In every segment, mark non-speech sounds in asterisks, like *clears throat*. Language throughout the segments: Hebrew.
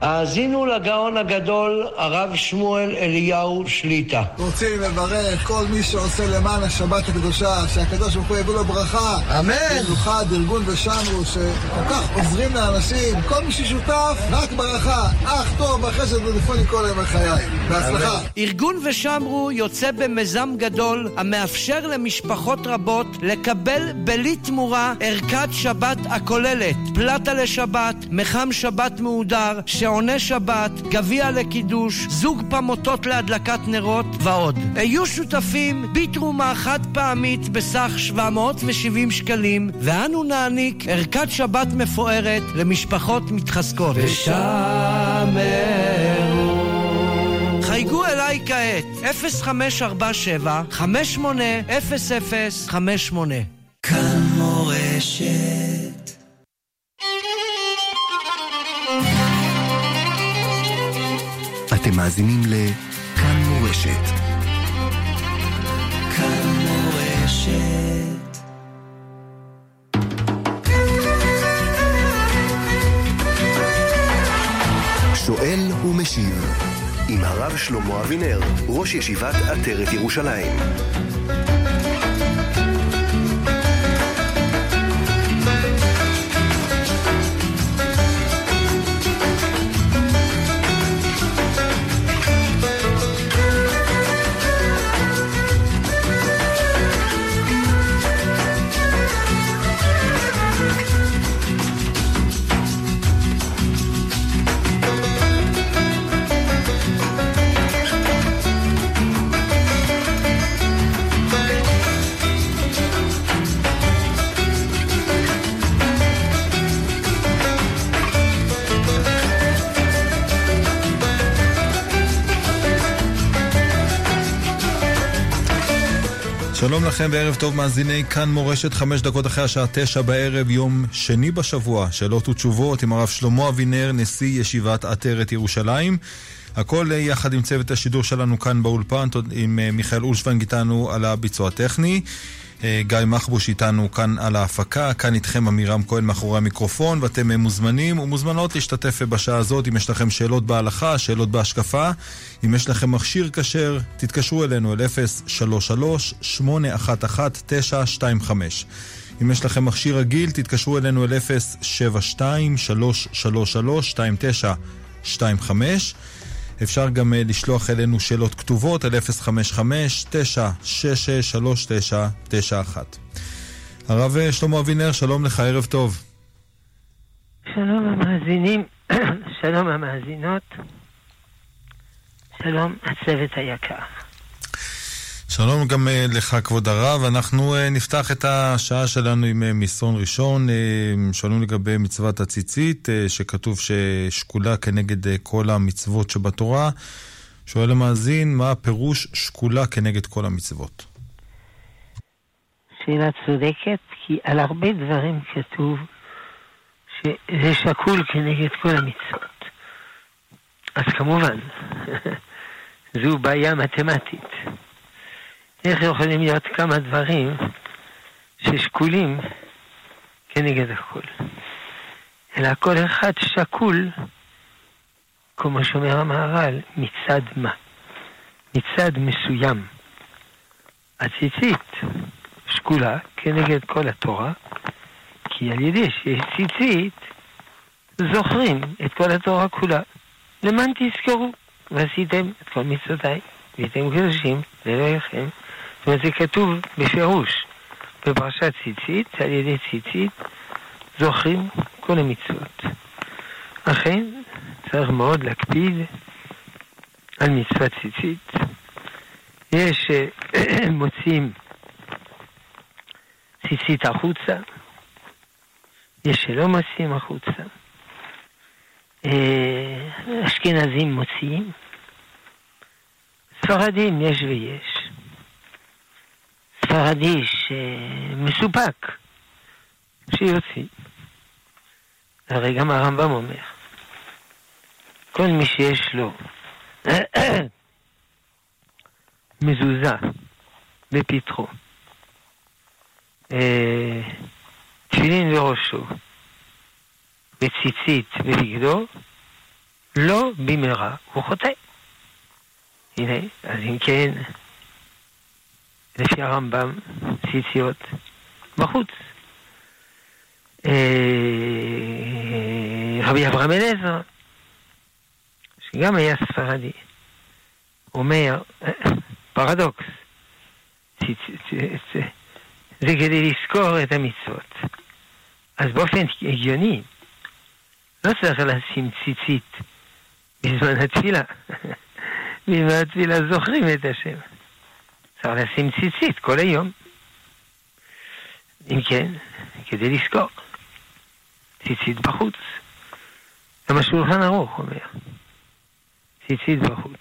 האזינו לגאון הגדול, הרב שמואל אליהו שליטה. רוצים לברך כל מי שעושה למען השבת הקדושה, שהקדוש ברוך הוא יביא לו ברכה. אמן. במיוחד ארגון ושמרו, שכל כך עוזרים לאנשים, כל מי ששותף, רק ברכה. אך טוב, אחרי זה טלפונים כל ימי חיי. בהצלחה. ארגון ושמרו יוצא במיזם גדול המאפשר למשפחות רבות לקבל בלי תמורה ערכת שבת הכוללת פלטה לשבת, מחם שבת מהודר, שעוני שבת, גביע לקידוש, זוג פמוטות להדלקת נרות ועוד. היו שותפים בתרומה חד פעמית בסך 770 שקלים, ואנו נעניק ערכת שבת מפוארת למשפחות מתחזקות. ושמרו חייגו אליי כעת, 0547 580058 כאן מורשת אתם מאזינים לכאן מורשת. כאן מורשת שואל ומשיב עם הרב שלמה אבינר, ראש ישיבת עטרת ירושלים. שלום לכם וערב טוב מאזיני כאן מורשת חמש דקות אחרי השעה תשע בערב יום שני בשבוע. שאלות ותשובות עם הרב שלמה אבינר נשיא ישיבת עטרת ירושלים. הכל יחד עם צוות השידור שלנו כאן באולפן עם אה, מיכאל אולשוונג איתנו על הביצוע הטכני. אה, גיא מחבוש איתנו כאן על ההפקה, כאן איתכם עמירם כהן מאחורי המיקרופון, ואתם אה, מוזמנים ומוזמנות להשתתף בשעה הזאת אם יש לכם שאלות בהלכה, שאלות בהשקפה. אם יש לכם מכשיר כשר, תתקשרו אלינו אל 033-811-925. אם יש לכם מכשיר רגיל, תתקשרו אלינו אל 072-333-2925. אפשר גם uh, לשלוח אלינו שאלות כתובות על 055-966-3991. הרב אה, שלמה אבינר, שלום לך, ערב טוב. שלום המאזינים, *clears throat* שלום המאזינות, שלום הצוות היקר. שלום גם אה, לך, כבוד הרב. אנחנו אה, נפתח את השעה שלנו עם אה, מסרון ראשון. שואלים לגבי מצוות הציצית, שכתוב ששקולה כנגד כל המצוות שבתורה. שואל המאזין, מה הפירוש שקולה כנגד כל המצוות? שאלה צודקת, כי על הרבה דברים כתוב שזה שקול כנגד כל המצוות. אז כמובן, *laughs* זו בעיה מתמטית. איך יכולים להיות כמה דברים ששקולים כנגד הכל? אלא כל אחד שקול, כמו שאומר המהר"ל, מצד מה? מצד מסוים. הציצית שקולה כנגד כל התורה, כי על ידי שיש ציצית, זוכרים את כל התורה כולה. למען תזכרו, ועשיתם את כל מצוותיי, והייתם קדושים לאלוהיכם. זאת אומרת, זה כתוב בפירוש בפרשת ציצית, על ידי ציצית זוכרים כל המצוות. אכן, צריך מאוד להקפיד על מצוות ציצית. יש *clears throat* מוציאים ציצית החוצה, יש שלא מוציאים החוצה. אה, אשכנזים מוציאים, ספרדים יש ויש. ספרדי שמסופק, שיוציא. הרי גם הרמב"ם אומר, כל מי שיש לו *coughs* מזוזה בפתחו, אה, תפילין בראשו, וציצית בבגדו, לא במהרה הוא חוטא. הנה, אז אם כן, לפי הרמב"ם, ציציות בחוץ. אה, רבי אברהם אליעזר, שגם היה ספרדי, אומר, פרדוקס, זה כדי לזכור את המצוות. אז באופן הגיוני, לא צריך לשים ציצית בזמן התפילה. *laughs* בזמן התפילה זוכרים את השם. צריך לשים ציצית כל היום. אם כן, כדי לזכור. ציצית בחוץ. גם השולחן ערוך אומר. ציצית בחוץ.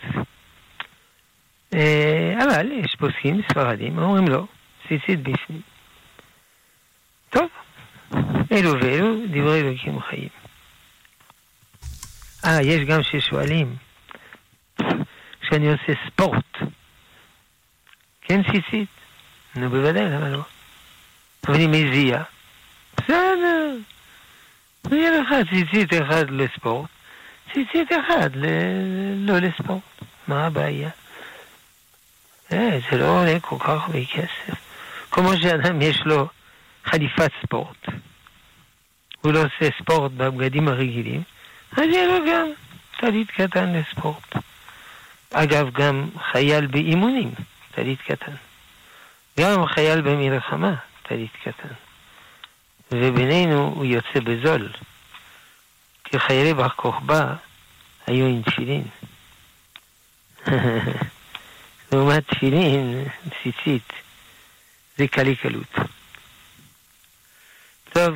אה, אבל יש פוסקים ספרדים, אומרים לא, ציצית בפנים. טוב, אלו ואלו דברי אלוקים חיים. אה, יש גם ששואלים, כשאני עושה ספורט, כן ציצית? נו בוודאי, למה לא? אבל היא מזיעה. בסדר. יהיה לך ציצית אחד לספורט, ציצית אחד ל... לא לספורט. מה הבעיה? אה, זה לא עולה כל כך הרבה כסף. כמו שאדם יש לו חליפת ספורט, הוא לא עושה ספורט בבגדים הרגילים, אז יהיה לו גם טלית קטן לספורט. אגב, גם חייל באימונים, טלית קטן. גם חייל במלחמה, טלית קטן. ובינינו הוא יוצא בזול. כי חיילי בר כוכבא היו עם תפילין. *laughs* לעומת תפילין, ציצית, זה קלי קלות. טוב.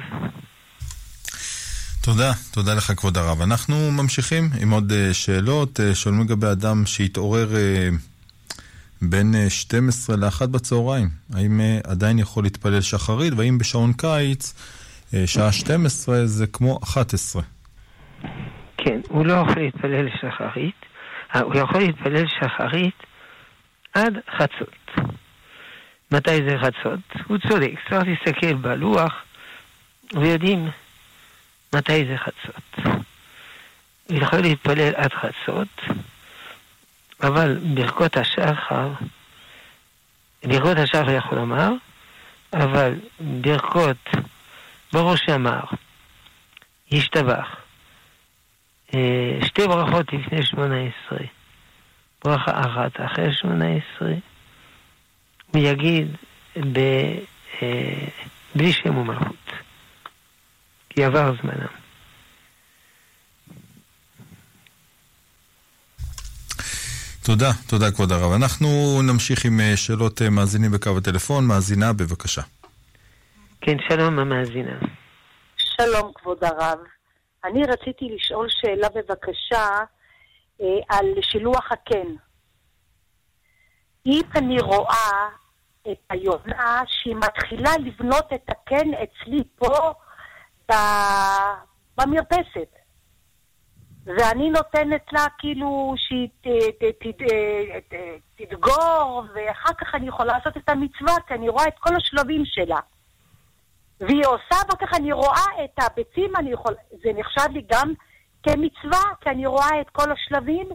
תודה, תודה לך כבוד הרב. אנחנו ממשיכים עם עוד אה, שאלות. אה, שואלים לגבי אדם שהתעורר אה, בין 12 ל-1 בצהריים. האם עדיין יכול להתפלל שחרית, והאם בשעון קיץ שעה 12 זה כמו 11? כן, הוא לא יכול להתפלל שחרית, הוא יכול להתפלל שחרית עד חצות. מתי זה חצות? הוא צודק, צריך להסתכל בלוח ויודעים מתי זה חצות. הוא יכול להתפלל עד חצות, אבל ברכות השחר, ברכות השחר יכול לומר, אבל ברכות ברוך שאמר, ישתבח, אה, שתי ברכות לפני שמונה עשרה, ברכה אחת אחרי שמונה עשרה, הוא ב, אה, בלי שם ומלכות, כי עבר זמנם. תודה, תודה כבוד הרב. אנחנו נמשיך עם אה, שאלות מאזינים בקו הטלפון. מאזינה, בבקשה. כן, שלום המאזינה. שלום כבוד הרב. אני רציתי לשאול שאלה בבקשה אה, על שילוח הקן. אם אני רואה את היונה שהיא מתחילה לבנות את הקן אצלי פה במרפסת, ואני נותנת לה כאילו שהיא ת, ת, ת, ת, תדגור, ואחר כך אני יכולה לעשות את המצווה, כי אני רואה את כל השלבים שלה. והיא עושה, אחר כך אני רואה את הביצים, אני יכול... זה נחשב לי גם כמצווה, כי אני רואה את כל השלבים?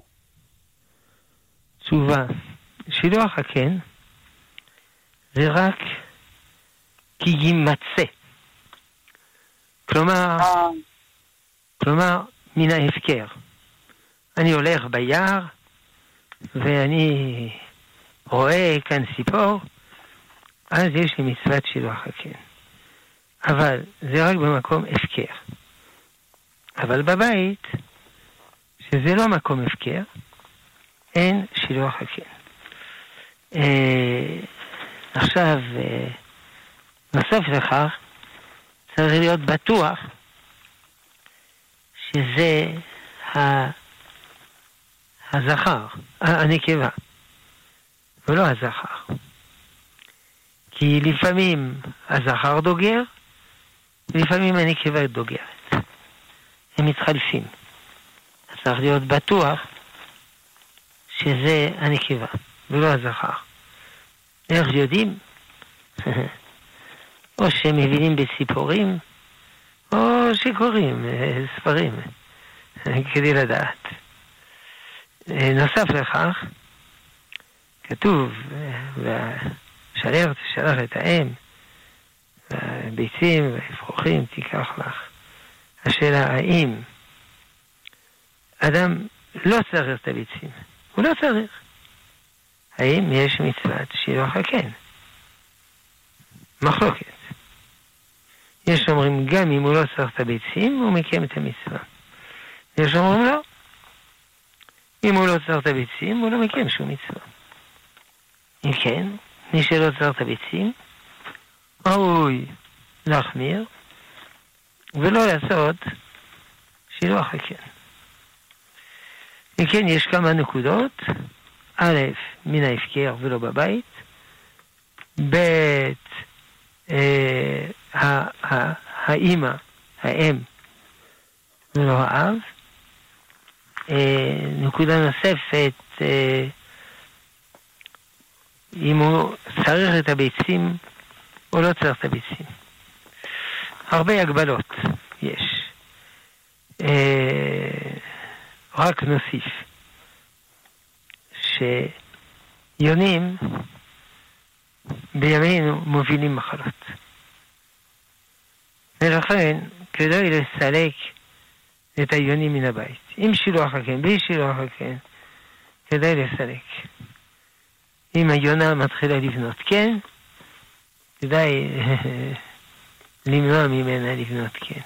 תשובה, שילוח הקן זה רק כי יימצא. כלומר, אה. כלומר, מן ההפקר. אני הולך ביער, ואני רואה כאן ציפור, אז יש לי מצוות שילוח הקן. אבל זה רק במקום הפקר. אבל בבית, שזה לא מקום הפקר, אין שילוח הקן. אה, עכשיו, אה, נוסף לכך, צריך להיות בטוח שזה. הזכר, הנקבה, ולא הזכר. כי לפעמים הזכר דוגר, ולפעמים הנקבה דוגרת. הם מתחלפים. אז צריך להיות בטוח שזה הנקבה, ולא הזכר. איך יודעים? *laughs* או שהם מבינים בציפורים, או שקוראים אה, ספרים. כדי לדעת. אה, נוסף לכך, כתוב, והשלח תשלח את האם, והביצים והאפרוחים תיקח לך. השאלה האם אדם לא צריך את הביצים, הוא לא צריך. האם יש מצוות שילוח הקן? מחלוקת. יש אומרים גם אם הוא לא צריך את הביצים, הוא מקיים את המצווה. יש אומרים לא. אם הוא לא צריך את הביצים, הוא לא מקיים שום מצווה. אם כן, מי שלא צריך את הביצים, ראוי להחמיר ולא לעשות שילוח הקן. אם כן, יש כמה נקודות. א', מן ההפקר ולא בבית. ב', האימא, האם, ולא האב. אה, נקודה נוספת, אה, אם הוא צריך את הביצים או לא צריך את הביצים. הרבה הגבלות יש. רק נוסיף שיונים בימינו מובילים מחלות. ולכן כדאי לסלק את היונים מן הבית. עם שילוח הקן, בלי שילוח הקן, כדאי לסלק. אם היונה מתחילה לבנות כן, כדאי *laughs* למנוע ממנה לבנות כן.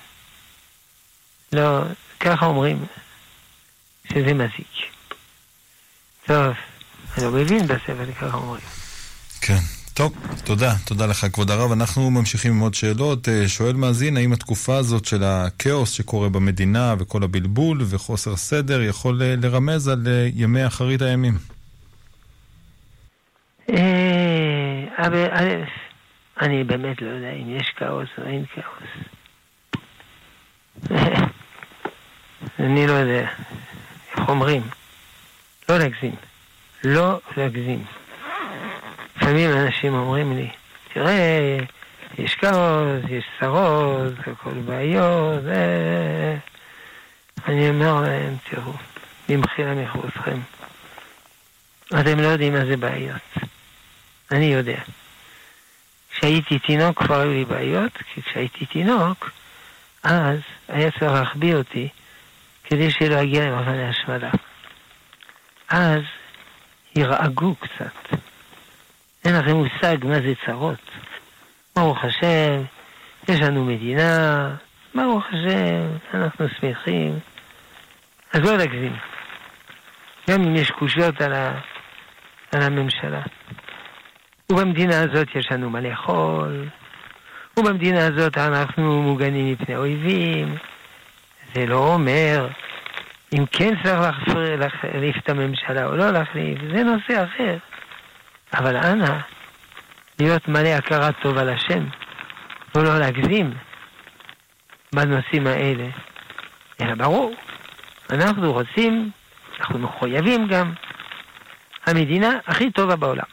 לא, ככה אומרים שזה מזיק. טוב, אני לא מבין בספר, ככה אומרים. כן. טוב, תודה. תודה לך, כבוד הרב. אנחנו ממשיכים עם עוד שאלות. אה, שואל מאזין, האם התקופה הזאת של הכאוס שקורה במדינה וכל הבלבול וחוסר סדר יכול אה, לרמז על אה, ימי אחרית הימים? אני באמת לא יודע אם יש כאוס או אין כאוס. *laughs* אני לא יודע. איך אומרים? לא להגזים. לא להגזים. לפעמים אנשים אומרים לי, תראה, יש כאוס, יש צרות, הכל בעיות, זה... אני אומר להם, תראו, במחילה מחוזכם, אתם לא יודעים מה זה בעיות. אני יודע. כשהייתי תינוק כבר היו לי בעיות, כי כשהייתי תינוק, אז היה צריך להחביא אותי כדי שלא אגיע למחנה השמדה. אז ירעגו קצת. אין לכם מושג מה זה צרות. ברוך השם, יש לנו מדינה, ברוך השם, אנחנו שמחים. אז לא להגזים. גם אם יש קושיות על, ה... על הממשלה. ובמדינה הזאת יש לנו מה לאכול, ובמדינה הזאת אנחנו מוגנים מפני אויבים. זה לא אומר אם כן צריך להחליף את הממשלה או לא להחליף, זה נושא אחר. אבל אנא, להיות מלא הכרת טוב על השם, ולא להגזים בנושאים האלה. אלא ברור, אנחנו רוצים, אנחנו מחויבים גם, המדינה הכי טובה בעולם.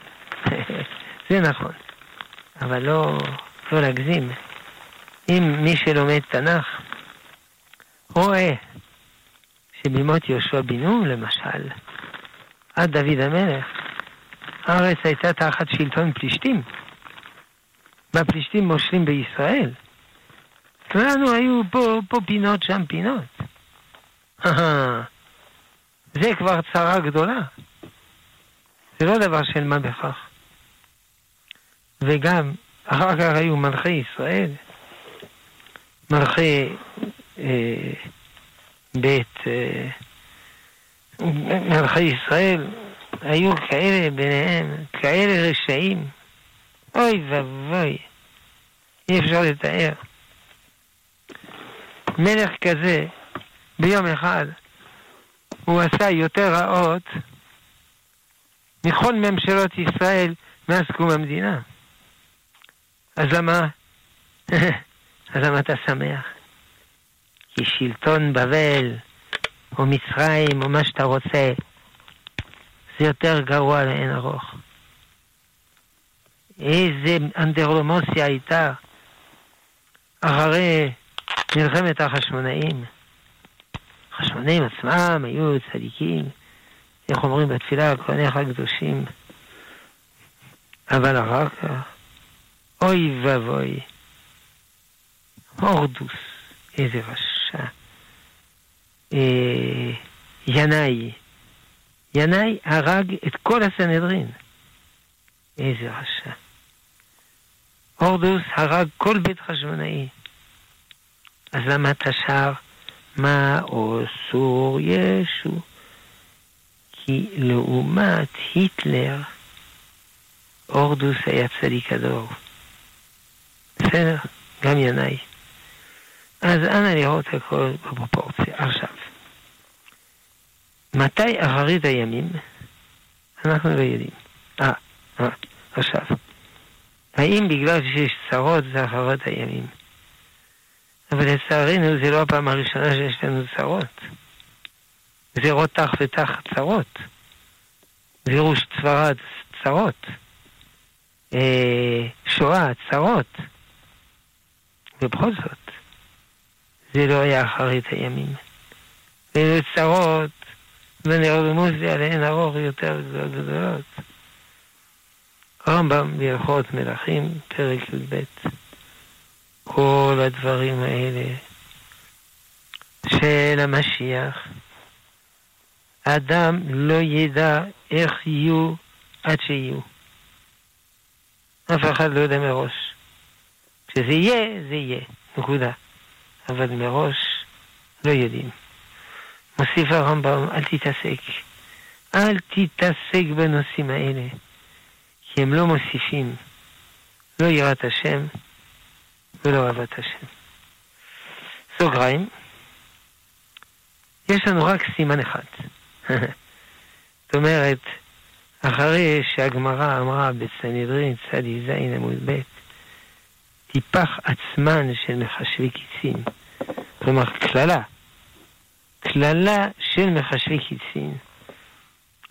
*laughs* זה נכון. אבל לא, לא להגזים. אם מי שלומד תנ"ך רואה שבימות יהושע בן נון, למשל, עד דוד המלך, הארץ הייתה תחת שלטון פלישתים. והפלישתים מושלים בישראל. כולנו היו פה, פה פינות, שם פינות. זה כבר צרה גדולה. זה לא דבר של מה בכך. וגם, אחר כך היו מלכי ישראל, מלכי אה, בית, אה, מלכי ישראל, היו כאלה ביניהם, כאלה רשעים. אוי ואבוי, אי אפשר לתאר. מלך כזה, ביום אחד, הוא עשה יותר רעות מכל ממשלות ישראל מאז קום המדינה. אז למה? *laughs* אז למה אתה שמח? כי שלטון בבל, או מצרים, או מה שאתה רוצה, זה יותר גרוע לאין ארוך. איזה אנדרלומוסיה הייתה אחרי מלחמת החשמונאים. החשמונאים עצמם היו צדיקים, איך אומרים בתפילה, כהניך הקדושים. אבל אחר כך, אוי ואבוי, הורדוס, איזה רשע. אה, ינאי, ינאי הרג את כל הסנהדרין. איזה רשע. הורדוס הרג כל בית חשמונאי. אז למה אתה שר מה אוסור ישו? כי לעומת היטלר, הורדוס היה צדיק הדור. בסדר, גם ינאי. אז אנא לראות הכל בפרופורציה. עכשיו, מתי אחרית הימים? אנחנו לא יודעים. אה, אה, עכשיו. האם בגלל שיש צרות זה אחרית הימים? אבל לצערנו זה לא הפעם הראשונה שיש לנו צרות. זה רותח ותח צרות. וירוש צברד צרות. אה, שואה צרות. ובכל זאת, זה לא היה אחרית הימים. ואלה צרות, ונרדמוס זה עליהן ארוך יותר גדולות. רמב"ם בהלכות מלכים, פרק י"ב. כל הדברים האלה של המשיח, האדם לא ידע איך יהיו עד שיהיו. אף אחד לא יודע מראש. כשזה יהיה, זה יהיה, נקודה. אבל מראש לא יודעים. מוסיף הרמב"ם, אל תתעסק. אל תתעסק בנושאים האלה, כי הם לא מוסיפים לא יראת השם ולא אהבת השם. סוגריים, יש לנו רק סימן אחד. *laughs* זאת אומרת, אחרי שהגמרא אמרה בסנהדרין צדי זין עמוד ב', טיפח עצמן של מחשבי קיצין. כלומר, קללה. קללה של מחשבי קיצין.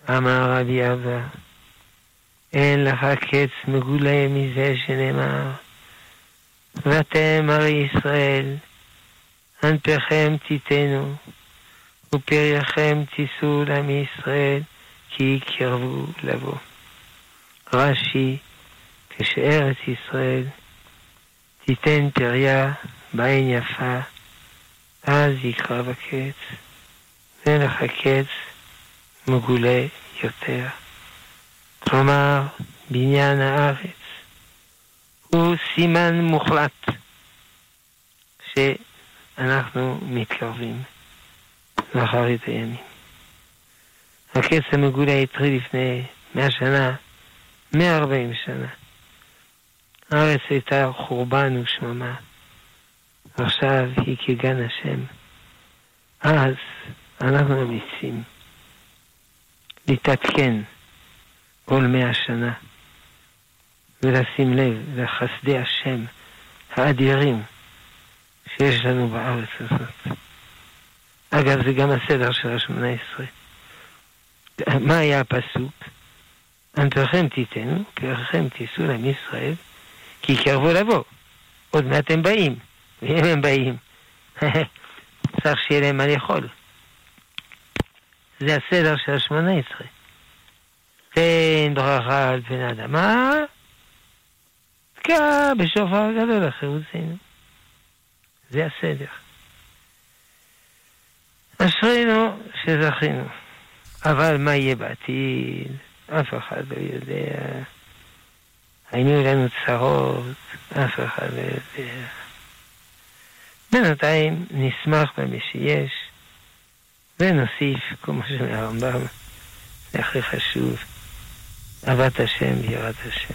אמר רבי אבא, אין לך קץ מגולה מזה שנאמר, ואתם הרי ישראל, ענפיכם תיתנו, ופרייכם תישאו לעמי ישראל, כי קרבו לבוא. רש"י, כשארץ ישראל תיתן פריה בעין יפה, אז יקרב הקץ, ואין לך קץ מגולה יותר. כלומר, בניין הארץ הוא סימן מוחלט שאנחנו מתקרבים לאחרית הימים. הקץ המגולה התחיל לפני מאה שנה, מאה ארבעים שנה. הארץ הייתה חורבן ושממה, ועכשיו היא כגן השם. אז אנחנו ממליצים להתעדכן כל מאה שנה ולשים לב לחסדי השם האדירים שיש לנו בארץ הזאת. אגב, זה גם הסדר של השמונה עשרה. מה היה הפסוק? אנתכם תיתנו, פרחכם תישאו להם ישראל, כי יקרבו לבוא. עוד מעט הם באים, ואם הם באים, *laughs* צריך שיהיה להם מה לאכול. זה הסדר של השמונה עשרה. תן ברכה על פני האדמה, תקע בשופר גדול לחירותנו. זה הסדר. אשרינו שזכינו. אבל מה יהיה בעתיד? אף אחד לא יודע. היינו לנו צרות, אף אחד לא יודע. בינתיים נשמח במי שיש, ונוסיף, כמו שאומר הרמב"ם, זה הכי חשוב, אהבת השם ויראת השם.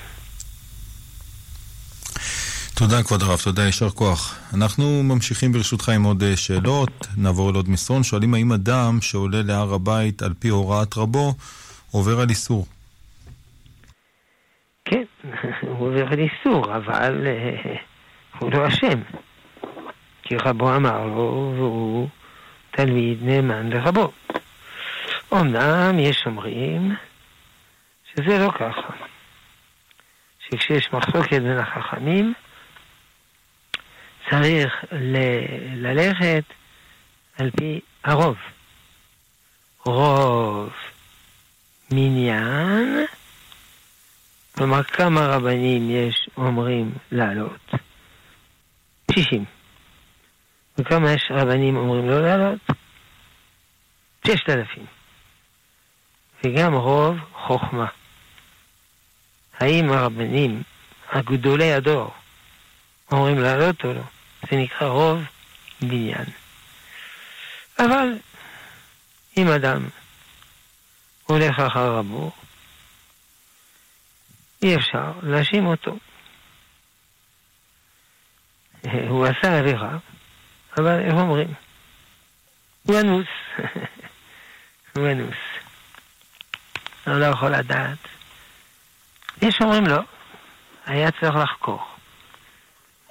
תודה כבוד הרב, תודה, יישר כוח. אנחנו ממשיכים ברשותך עם עוד אה, שאלות, נעבור לעוד מסרון. שואלים האם אדם שעולה להר הבית על פי הוראת רבו עובר על איסור. כן, *laughs* הוא עובר על איסור, אבל אה, הוא לא אשם. כי רבו אמר לו, והוא תלמיד נאמן לרבו. אמנם יש אומרים שזה לא ככה. שכשיש מחלוקת בין החכמים, צריך ל- ללכת על פי הרוב. רוב מניין, כלומר כמה רבנים יש אומרים לעלות? 60. וכמה יש רבנים אומרים לא לעלות? 6,000. וגם רוב חוכמה. האם הרבנים, הגדולי הדור, אומרים לעלות או לא? זה נקרא רוב בניין. אבל אם אדם הולך אחר רבו, אי אפשר להאשים אותו. *laughs* הוא עשה עבירה, אבל איך אומרים? הוא אנוס. הוא *laughs* אנוס. הוא לא יכול לדעת. יש אומרים לא, היה צריך לחקור.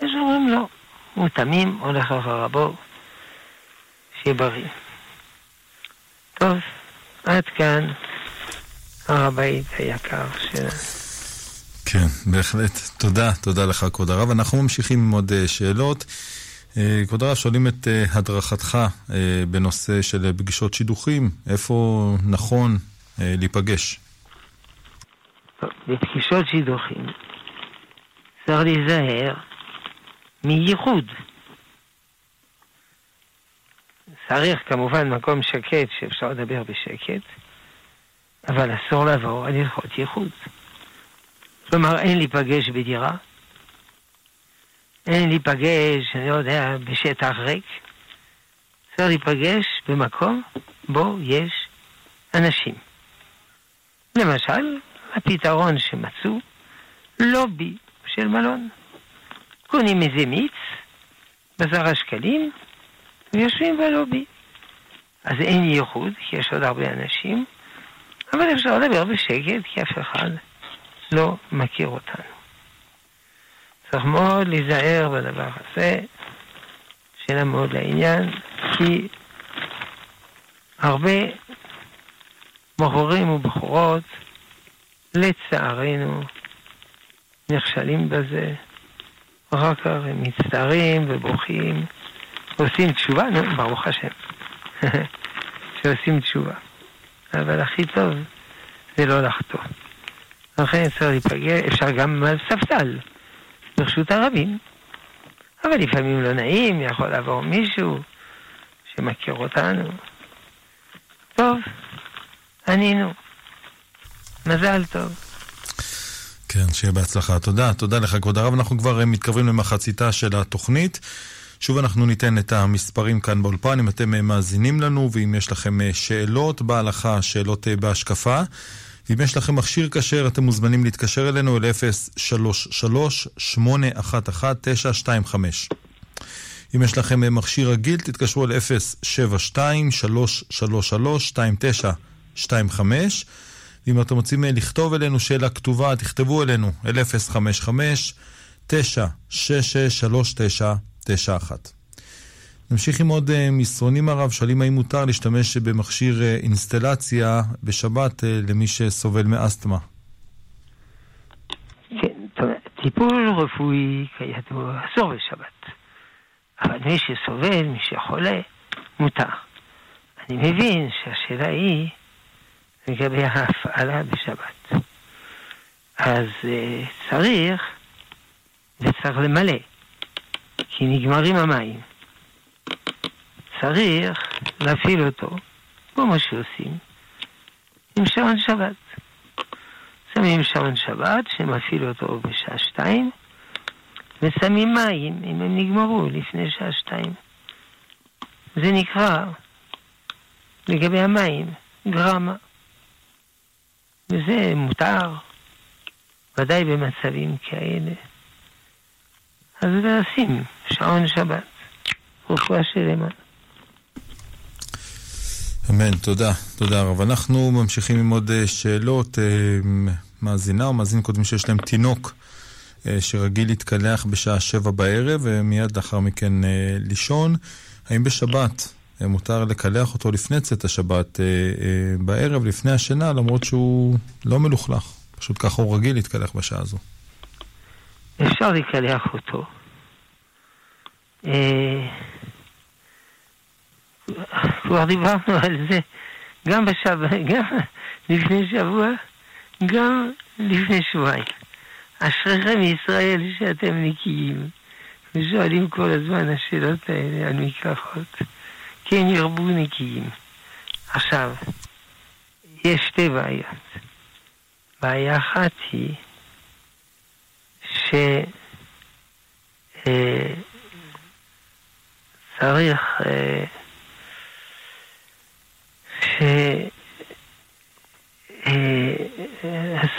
יש אומרים לא, הוא תמים, הולך אחר רבו, שיהיה בריא. טוב, עד כאן הר הבית היקר שלנו. כן, בהחלט. תודה, תודה לך, כבוד הרב. אנחנו ממשיכים עם עוד אה, שאלות. אה, כבוד הרב, שואלים את אה, הדרכתך בנושא של פגישות שידוכים, איפה נכון להיפגש? בפגישות שידוכים צריך להיזהר מייחוד. צריך כמובן מקום שקט שאפשר לדבר בשקט, אבל אסור לעבור על הלכות ייחוד. כלומר, אין להיפגש בדירה, אין להיפגש, אני לא יודע, בשטח ריק. צריך להיפגש במקום בו יש אנשים. למשל, הפתרון שמצאו, לובי של מלון. קונים איזה מיץ, בעשרה שקלים, ויושבים בלובי. אז אין ייחוד, כי יש עוד הרבה אנשים, אבל אפשר לדבר בשקט, כי אף אחד לא מכיר אותנו. צריך מאוד להיזהר בדבר הזה, שאלה מאוד לעניין, כי הרבה בחורים ובחורות, לצערנו, נכשלים בזה, אחר כך הם מצטערים ובוכים, עושים תשובה, נו, ברוך השם, *laughs* שעושים תשובה. אבל הכי טוב זה לא לחטוא. לכן צריך להיפגש, אפשר גם על ספסל, ברשות הרבים. אבל לפעמים לא נעים, יכול לעבור מישהו שמכיר אותנו. טוב, ענינו. מזל טוב. כן, שיהיה בהצלחה. תודה, תודה לך, כבוד הרב. אנחנו כבר מתקרבים למחציתה של התוכנית. שוב אנחנו ניתן את המספרים כאן באולפן, אם אתם מאזינים לנו, ואם יש לכם שאלות בהלכה, שאלות בהשקפה. ואם יש לכם מכשיר כשר, אתם מוזמנים להתקשר אלינו אל 033-811-925. אם יש לכם מכשיר רגיל, תתקשרו אל 072-333-2925. ואם אתם רוצים לכתוב אלינו שאלה כתובה, תכתבו אלינו אל 055-966-3991. נמשיך עם עוד אה, מסרונים הרב, שואלים האם מותר להשתמש במכשיר אה, אינסטלציה בשבת אה, למי שסובל מאסתמה. כן, טיפול רפואי כידוע אסור בשבת, אבל מי שסובל, מי שחולה, מותר. אני מבין שהשאלה היא לגבי ההפעלה בשבת. אז צריך, וצריך למלא, כי נגמרים המים. צריך להפעיל אותו, כמו שעושים, עם שעון שבת. שמים שעון שבת שמפעיל אותו בשעה שתיים, ושמים מים אם הם נגמרו לפני שעה שתיים. זה נקרא, לגבי המים, גרמה. וזה מותר, ודאי במצבים כאלה. אז לשים שעון שבת, רפואה שלמה. אמן, תודה, תודה רב. אנחנו ממשיכים עם עוד אה, שאלות. אה, מאזינה או מאזין קודמים שיש להם תינוק אה, שרגיל להתקלח בשעה שבע בערב ומיד לאחר מכן לישון. האם בשבת מותר לקלח אותו לפני צאת השבת בערב, לפני השינה, למרות שהוא לא מלוכלך? פשוט ככה הוא רגיל להתקלח בשעה הזו. אפשר לקלח אותו. כבר דיברנו על זה גם בשבת, גם לפני שבוע, גם לפני שבועיים. אשריכם ישראל שאתם נקיים, ושואלים כל הזמן השאלות האלה על מקלחות. כן ירבו נקיים. עכשיו, יש שתי בעיות. בעיה אחת היא שצריך אה, שאסור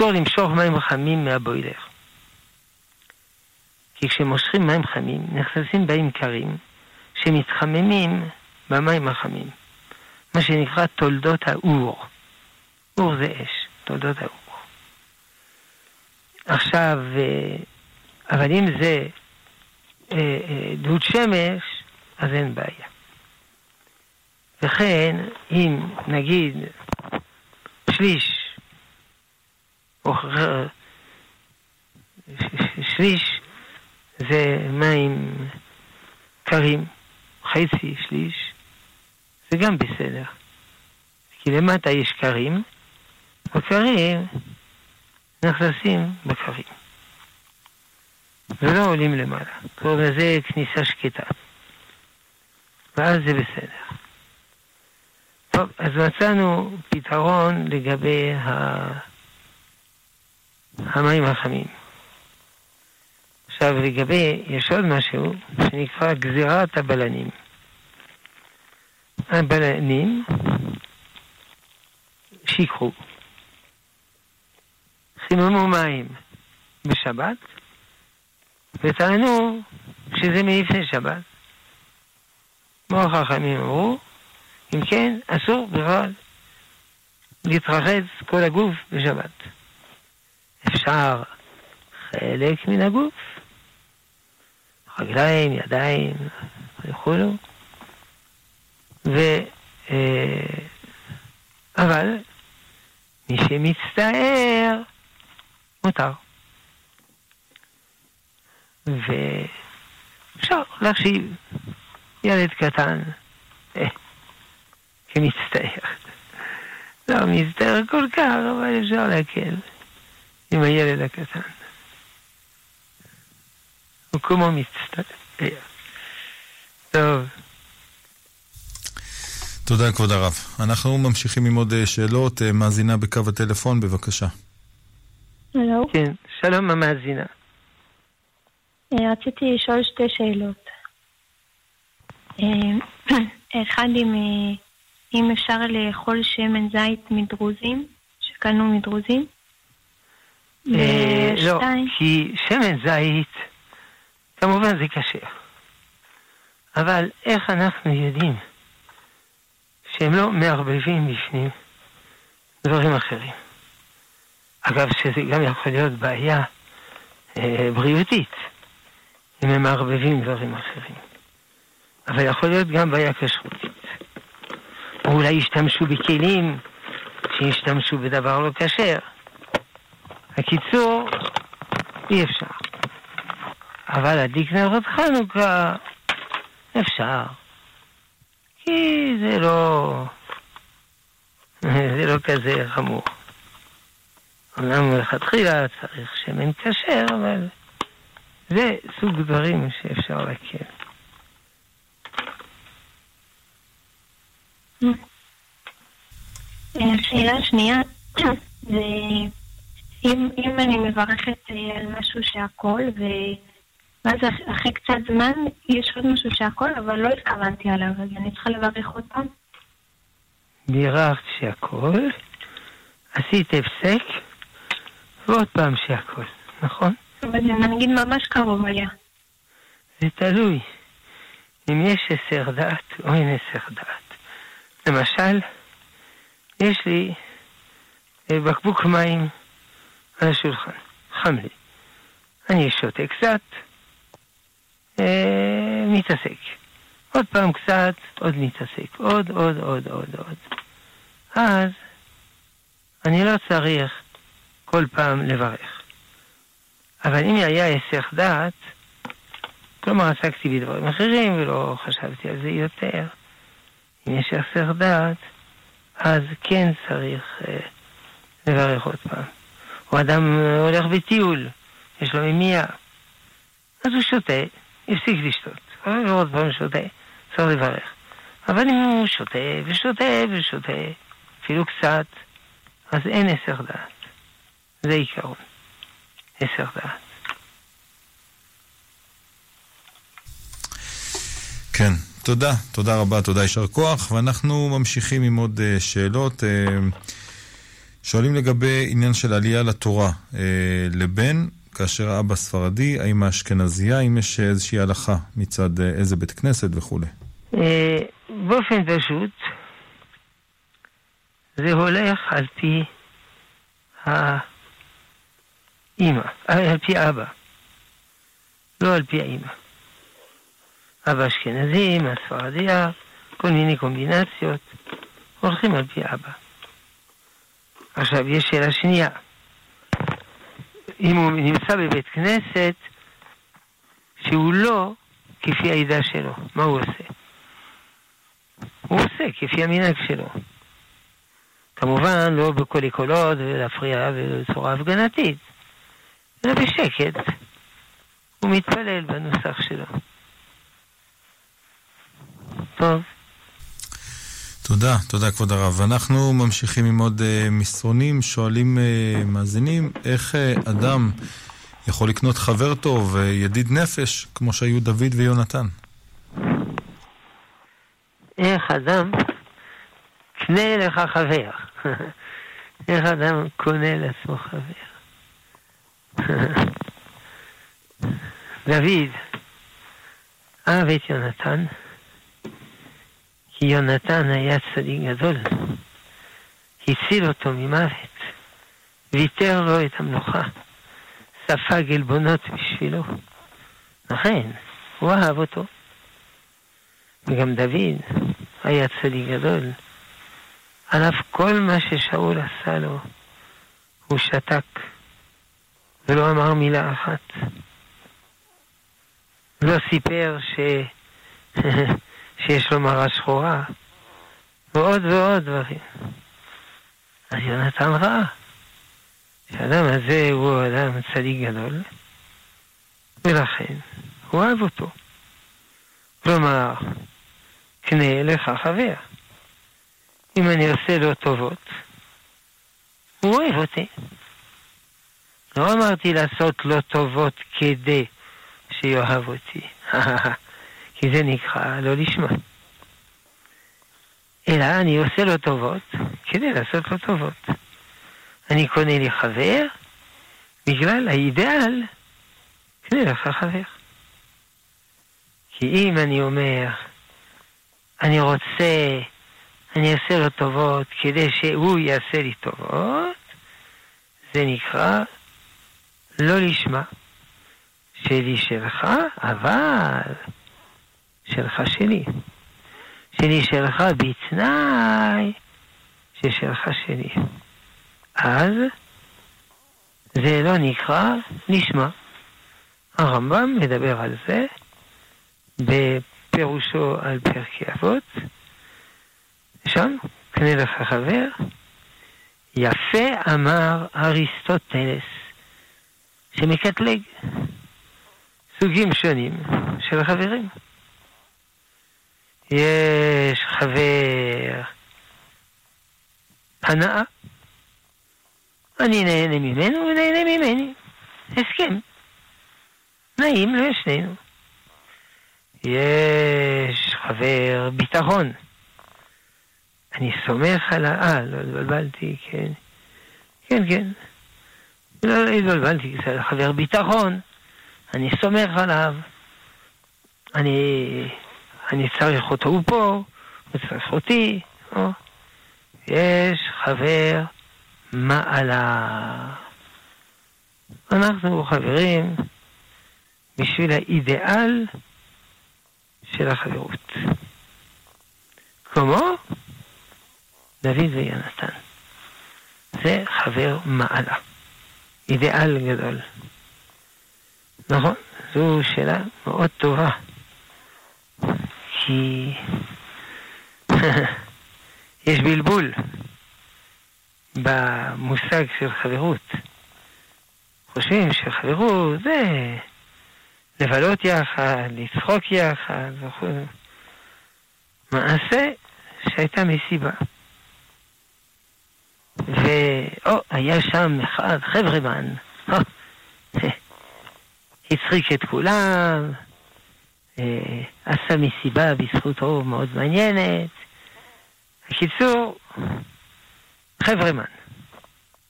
אה, למשוך מים חמים מהבוילר. כי כשמושכים מים חמים, נכנסים בהם קרים שמתחממים במים החמים. מה שנקרא תולדות האור. אור זה אש, תולדות האור. עכשיו, אה, אבל אם זה אה, דוד שמש, אז אין בעיה. וכן, אם נגיד שליש, או שליש זה מים קרים, חצי, שליש, זה גם בסדר. כי למטה יש קרים, וקרים נכנסים בקרים. ולא עולים למעלה. קוראים לזה כניסה שקטה. ואז זה בסדר. טוב, אז מצאנו פתרון לגבי ה... המים החמים. עכשיו לגבי, יש עוד משהו שנקרא גזירת הבלנים. הבלנים שיקרו. חיממו מים בשבת וטענו שזה מלפני שבת. כמו החכמים אמרו, אם כן, אסור בכלל להתרחץ כל הגוף בשבת. אפשר חלק מן הגוף, רגליים, ידיים וכולו, ו... אה, אבל מי שמצטער, מותר. ואפשר להחשיב ילד קטן כמצטער. לא מצטער כל כך, אבל אפשר להקל עם הילד הקטן. הוא כמו מצטער. טוב. תודה, כבוד הרב. אנחנו ממשיכים עם עוד אה, שאלות. אה, מאזינה בקו הטלפון, בבקשה. הלו? כן, שלום המאזינה. אה, רציתי לשאול שתי שאלות. *clears throat* אחד, אם, אם אפשר לאכול שמן זית מדרוזים, שקנו מדרוזים? לא, כי שמן זית, כמובן זה קשה. אבל איך אנחנו יודעים שהם לא מערבבים בפנים דברים אחרים? אגב, שזה גם יכול להיות בעיה אה, בריאותית, אם הם מערבבים דברים אחרים. אבל יכול להיות גם בעיה כשרותית. או אולי ישתמשו בכלים שישתמשו בדבר לא כשר. הקיצור, אי אפשר. אבל הדליק נרות חנוכה, אפשר. כי זה לא... *laughs* זה לא כזה חמור. אמנם מלכתחילה צריך שמן כשר, אבל זה סוג דברים שאפשר להקל. השאלה השנייה *clears throat* זה אם, אם אני מברכת אה, על משהו שהכל, ואז אחרי קצת זמן יש עוד משהו שהכל, אבל לא התכוונתי עליו, אז אני צריכה לברך עוד פעם? בירכת שהכל, עשית הפסק, ועוד פעם שהכל, נכון? אבל זה נגיד ממש קרוב היה. זה תלוי. אם יש הסר דעת או אין הסר דעת. למשל, יש לי אה, בקבוק מים על השולחן, חם לי. אני שותה קצת, אה, מתעסק. עוד פעם קצת, עוד מתעסק. עוד, עוד, עוד, עוד, עוד. אז אני לא צריך כל פעם לברך. אבל אם היה היסח דעת, כלומר עסקתי בדברים אחרים ולא חשבתי על זה יותר, אם יש הסר דעת, אז כן צריך אה, לברך עוד פעם. או אדם אה, הולך בטיול, יש לו ממייה, אז הוא שותה, הפסיק לשתות, ועוד פעם שותה, צריך לברך. אבל אם הוא שותה ושותה ושותה, אפילו קצת, אז אין הסר דעת. זה עיקרון, הסר דעת. כן, תודה, תודה רבה, תודה, יישר כוח. ואנחנו ממשיכים עם עוד uh, שאלות. Uh, שואלים לגבי עניין של עלייה לתורה uh, לבן, כאשר האבא ספרדי, האם האשכנזייה, האם יש איזושהי הלכה מצד uh, איזה בית כנסת וכולי. Uh, באופן פשוט, זה הולך על פי האימא, על פי אבא, לא על פי האימא. אבא אשכנזי, אמא ספרדיה, כל מיני קומבינציות, הולכים על פי אבא. עכשיו, יש שאלה שנייה. אם הוא נמצא בבית כנסת שהוא לא כפי העדה שלו, מה הוא עושה? הוא עושה כפי המנהג שלו. כמובן, לא בקולי קולות ולהפריע בצורה הפגנתית, אלא בשקט. הוא מתפלל בנוסח שלו. טוב. תודה, תודה כבוד הרב. אנחנו ממשיכים עם עוד uh, מסרונים, שואלים uh, מאזינים, איך uh, אדם יכול לקנות חבר טוב, uh, ידיד נפש, כמו שהיו דוד ויונתן? איך אדם קנה לך חבר. *laughs* איך אדם קונה לעצמו חבר. *laughs* דוד אהב את יונתן. כי יונתן היה צדיק גדול, הציל אותו ממוות, ויתר לו את המלוכה, ספג עלבונות בשבילו. לכן, הוא אהב אותו. וגם דוד היה צדיק גדול. על אף כל מה ששאול עשה לו, הוא שתק ולא אמר מילה אחת. לא סיפר ש... *laughs* שיש לו מראה שחורה, ועוד ועוד דברים. אז יונתן ראה שהאדם הזה הוא אדם צדיק גדול, ולכן הוא אהב אותו. כלומר, קנה לך חבר. אם אני עושה לו טובות, הוא אוהב אותי. לא אמרתי לעשות לו טובות כדי שיאהב אותי. *laughs* כי זה נקרא לא לשמה. אלא אני עושה לו טובות כדי לעשות לו טובות. אני קונה לי חבר בגלל האידאל, קנה לך חבר. כי אם אני אומר, אני רוצה, אני אעשה לו טובות כדי שהוא יעשה לי טובות, זה נקרא לא לשמה. שלי שלך, אבל שלך שלי. שלי שלך בתנאי ששלך שלי. אז זה לא נקרא נשמע. הרמב"ם מדבר על זה בפירושו על פרקי אבות. שם, קנה לך חבר, יפה אמר אריסטוטלס, שמקטלג סוגים שונים של חברים. יש חבר הנאה, אני נהנה ממנו הוא נהנה ממני. הסכם. נעים לשנינו. יש חבר ביטחון. אני סומך על ה... אה, לא התבלבלתי, כן. כן, כן. לא התבלבלתי, זה חבר ביטחון. אני סומך עליו. אני אני צריך אותו, הוא פה, הוא צריך אותי. או. יש חבר מעלה. אנחנו חברים בשביל האידיאל של החברות. כמו דוד ויונתן. זה חבר מעלה. אידיאל גדול. נכון, זו שאלה מאוד טובה. כי *laughs* יש בלבול במושג של חברות. חושבים שחברות זה לבלות יחד, לצחוק יחד וכו'. מעשה שהייתה מסיבה. ואו, היה שם אחד, חברמן, *laughs* הצחיק את כולם, עשה מסיבה בזכותו מאוד מעניינת. בקיצור, חברמן,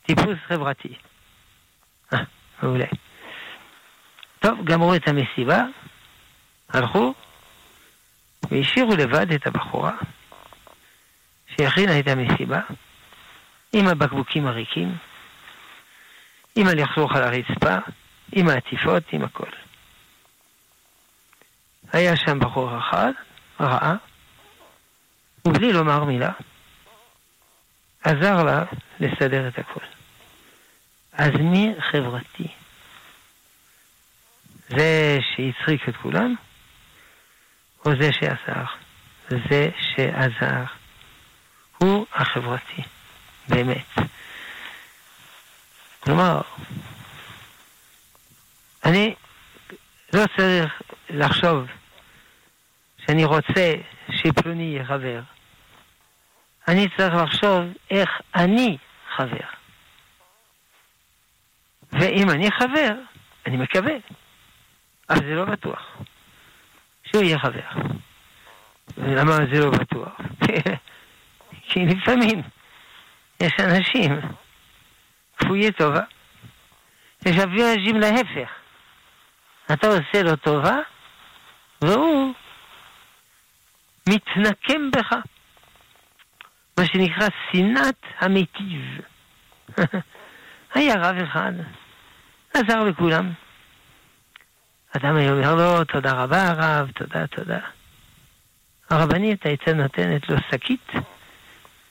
טיפוס חברתי. אה, מעולה. טוב, גמרו את המסיבה, הלכו, והשאירו לבד את הבחורה שהכינה את המסיבה עם הבקבוקים הריקים, עם הלכלוך על הרצפה, עם העטיפות, עם הכל. היה שם בחור אחד, ראה, ובלי לומר מילה, עזר לה לסדר את הכל. אז מי חברתי? זה שהצחיק את כולם, או זה שעזר? זה שעזר. הוא החברתי, באמת. כלומר, אני לא צריך לחשוב שאני רוצה שפלוני יהיה חבר. אני צריך לחשוב איך אני חבר. ואם אני חבר, אני מקווה, אבל זה לא בטוח שהוא יהיה חבר. למה זה לא בטוח? *laughs* כי לפעמים יש אנשים כפויי טובה, יש אנשים להפך. אתה עושה לו טובה, והוא מתנקם בך. מה שנקרא שנאת המיטיב. *laughs* היה רב אחד, עזר לכולם. אדם היה אומר לו, תודה רבה הרב, תודה, תודה. הרבנית הייתה נותנת לו שקית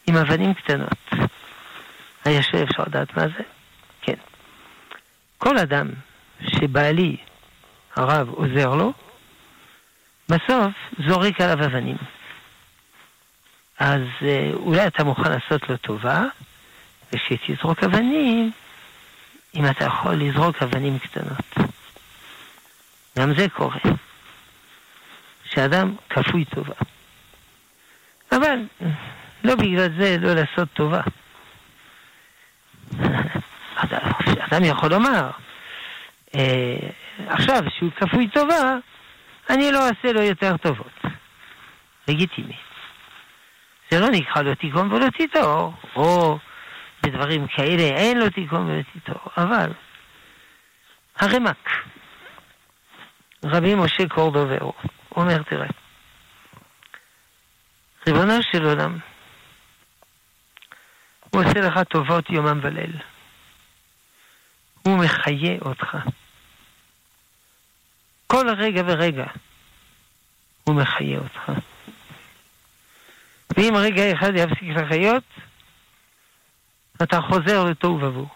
עם אבנים קטנות. היה שואל, אפשר לדעת מה זה? כן. כל אדם שבעלי, הרב, עוזר לו, בסוף זורק עליו אבנים. אז אה, אולי אתה מוכן לעשות לו טובה, ושתזרוק אבנים, אם אתה יכול לזרוק אבנים קטנות. גם זה קורה. שאדם כפוי טובה. אבל לא בגלל זה לא לעשות טובה. *laughs* אדם יכול לומר, אה, עכשיו שהוא כפוי טובה, אני לא אעשה לו יותר טובות. לגיטימי. זה לא נקרא לו תיקון ולא תיטור, או בדברים כאלה אין לו תיקון ולא תיטור, אבל הרמ"ק, רבי משה קורדוברו, אומר, תראה, ריבונו של עולם, הוא עושה לך טובות יומם וליל. הוא מחיה אותך. כל רגע ורגע הוא מחיה אותך. ואם רגע אחד יפסיק לחיות, אתה חוזר לתוהו ובוהו.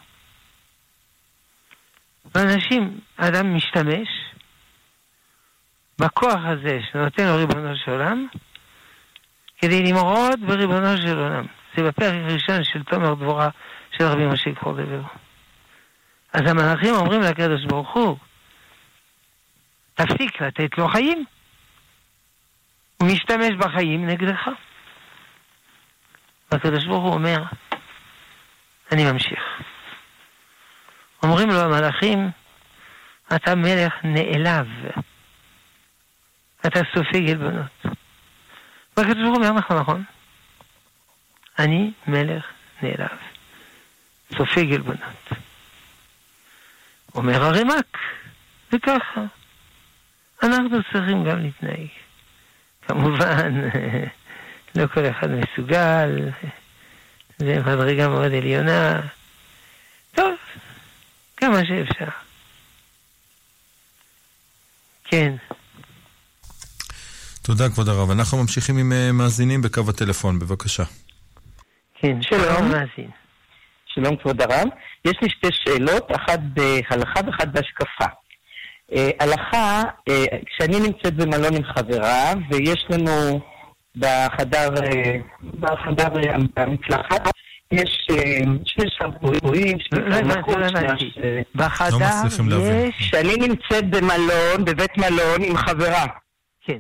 ואנשים, אדם משתמש בכוח הזה שנותן לו ריבונו של עולם, כדי למרוד בריבונו של עולם. זה בפרק הראשון של תומר דבורה של רבי משה קורדבר. אז המלאכים אומרים לקדוש ברוך הוא, תפסיק לתת לו חיים. הוא משתמש בחיים נגדך. והקדוש ברוך הוא אומר, אני ממשיך. אומרים לו המלאכים, אתה מלך נעלב. אתה סופג עלבונות. והקדוש ברוך הוא אומר לך נכון. אני מלך נעלב. סופג עלבונות. אומר הרמ"ק, וככה. אנחנו צריכים גם להתנהג. כמובן, *laughs* לא כל אחד מסוגל, זה מדרגה מאוד עליונה. טוב, כמה שאפשר. כן. תודה, כבוד הרב. אנחנו ממשיכים עם אה, מאזינים בקו הטלפון, בבקשה. כן, שלום מאזין. שלום כבוד הרב. יש לי שתי שאלות, אחת בהלכה ואחת בהשקפה. Uh, הלכה, uh, כשאני נמצאת במלון עם חברה, ויש לנו בחדר, אה, בחדר אה, המקלחת. יש אה, שני שמפויים, שני לא לא אה, בחדר להבין. יש... שאני נמצאת במלון, בבית מלון, עם חברה. כן.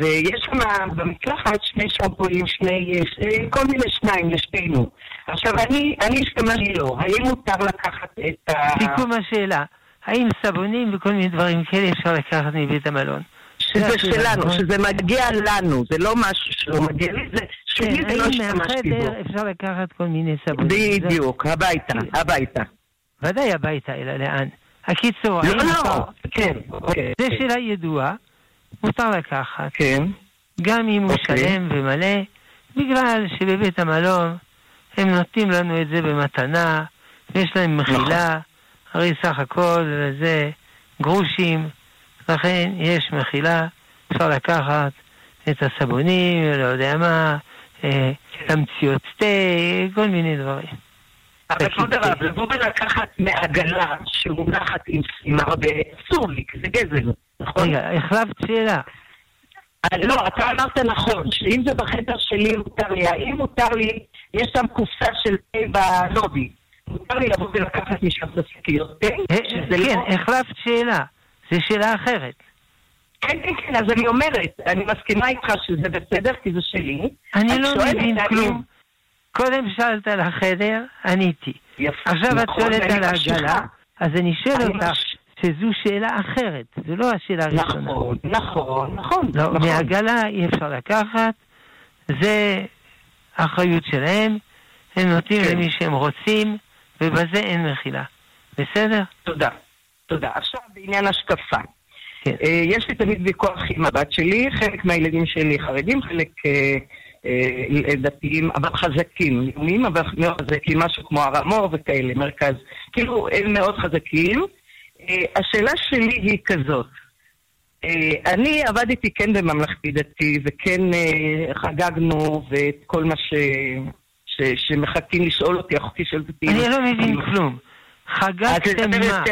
ויש שם במקלחת שני שמפויים, שני, אה, כל מיני שניים לשתינו. עכשיו, אני, אני השתמשתי לו, האם מותר לקחת את ה... סיכום השאלה, האם סבונים וכל מיני דברים כאלה אפשר לקחת מבית המלון? שזה זה שלנו, נכון? שזה מגיע לנו, זה לא משהו שלא מגיע לי, זה שלי כן, ולא האם השתמשתי בו. מהחדר אפשר לקחת כל מיני סבונים? זה- בדיוק, הביתה, הביתה. ודאי הביתה, אלא לאן? הקיצור, לא, לא, כן, אוקיי. זו שאלה ידועה, מותר לקחת, כן, גם אם הוא אוקיי. שלם ומלא, בגלל שבבית המלון הם נותנים לנו את זה במתנה, ויש להם מחילה, נכון. הרי סך הכל זה גרושים, לכן יש מחילה, אפשר לקחת את הסבונים, לא יודע מה, אה, תמציות תה, כל מיני דברים. אבל כבוד הרב, לבוא ולקחת מעגלה שמונחת עם סימר, אסור לי, כי זה גזל, נכון? רגע, החלפת שאלה. אה, לא, אתה אמרת נכון, שאם זה בחדר שלי מותר לי, האם מותר לי, יש שם קופסה של תה בלובי, מותר לי לבוא ולקחת משם את השקיות תה? אה, שזה כן, לא- החלפת שאלה. זו שאלה אחרת. כן, כן, כן, אז אני אומרת, אני מסכימה איתך שזה בסדר, כי זה שלי. אני לא מבין כלום. קודם שאלת על החדר, עניתי. יפה, עכשיו את נכון, שואלת על. העגלה, אז אני שואל אותך שזו שאלה אחרת, זו לא השאלה הראשונה. נכון, נכון, נכון. לא, נכון. מעגלה אי אפשר לקחת, זה אחריות שלהם, הם נותנים כן. למי שהם רוצים, ובזה אין מחילה. בסדר? תודה, תודה. עכשיו בעניין השקפה. כן. אה, יש לי תמיד ויכוח עם הבת שלי, חלק מהילדים שלי חרדים, חלק אה, אה, דתיים, אבל חזקים, לאומיים, אבל מאוד חזקים, משהו כמו הר המור וכאלה, מרכז. כאילו, הם מאוד חזקים. השאלה שלי היא כזאת, אני עבדתי כן בממלכתי דתי, וכן חגגנו, ואת כל מה ש... ש... שמחכים לשאול אותי, אחותי שואלת אותי. אני לא מבין כלום. חגגתם מה?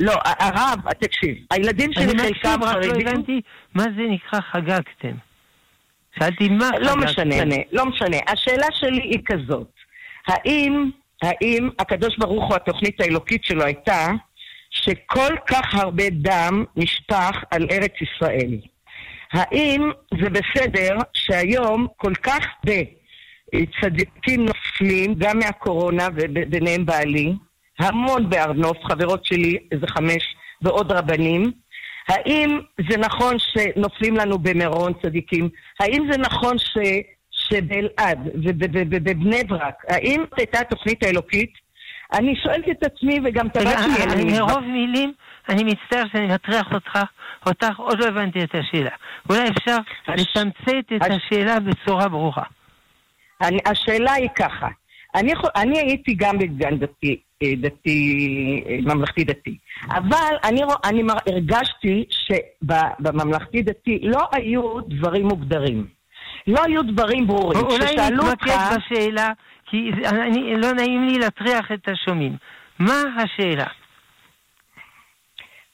לא, הרב, תקשיב, הילדים אני שלי חלקם לא חרדים... הבנתי מה זה נקרא חגגתם. שאלתי מה חגגתם. לא משנה, לא משנה. השאלה שלי היא כזאת, האם, האם הקדוש ברוך הוא, התוכנית האלוקית שלו הייתה שכל כך הרבה דם נשפך על ארץ ישראל? האם זה בסדר שהיום כל כך הרבה צדיקים נופלים, גם מהקורונה, וביניהם בעלי, המון בהר נוף, חברות שלי, איזה חמש, ועוד רבנים, האם זה נכון שנופלים לנו במירון צדיקים? האם זה נכון ש... שבאלעד ובבני ברק, האם זאת הייתה התוכנית האלוקית? אני שואלת את עצמי וגם את הבת שלי, אני-. מרוב מילים, אני מצטער שאני מטריח אותך, אותך, עוד לא הבנתי את השאלה. אולי אפשר לתמצת את הש- השאלה בצורה ברורה. אני, השאלה היא ככה, אני, אני הייתי גם בגן דתי, אה, דתי, אה, ממלכתי דתי, אבל אני, רוא- אני הרגשתי שבממלכתי דתי לא היו דברים מוגדרים. לא היו דברים ברורים. אולי נתמקד בשאלה, כי אני, לא נעים לי להטריח את השומעים. מה השאלה?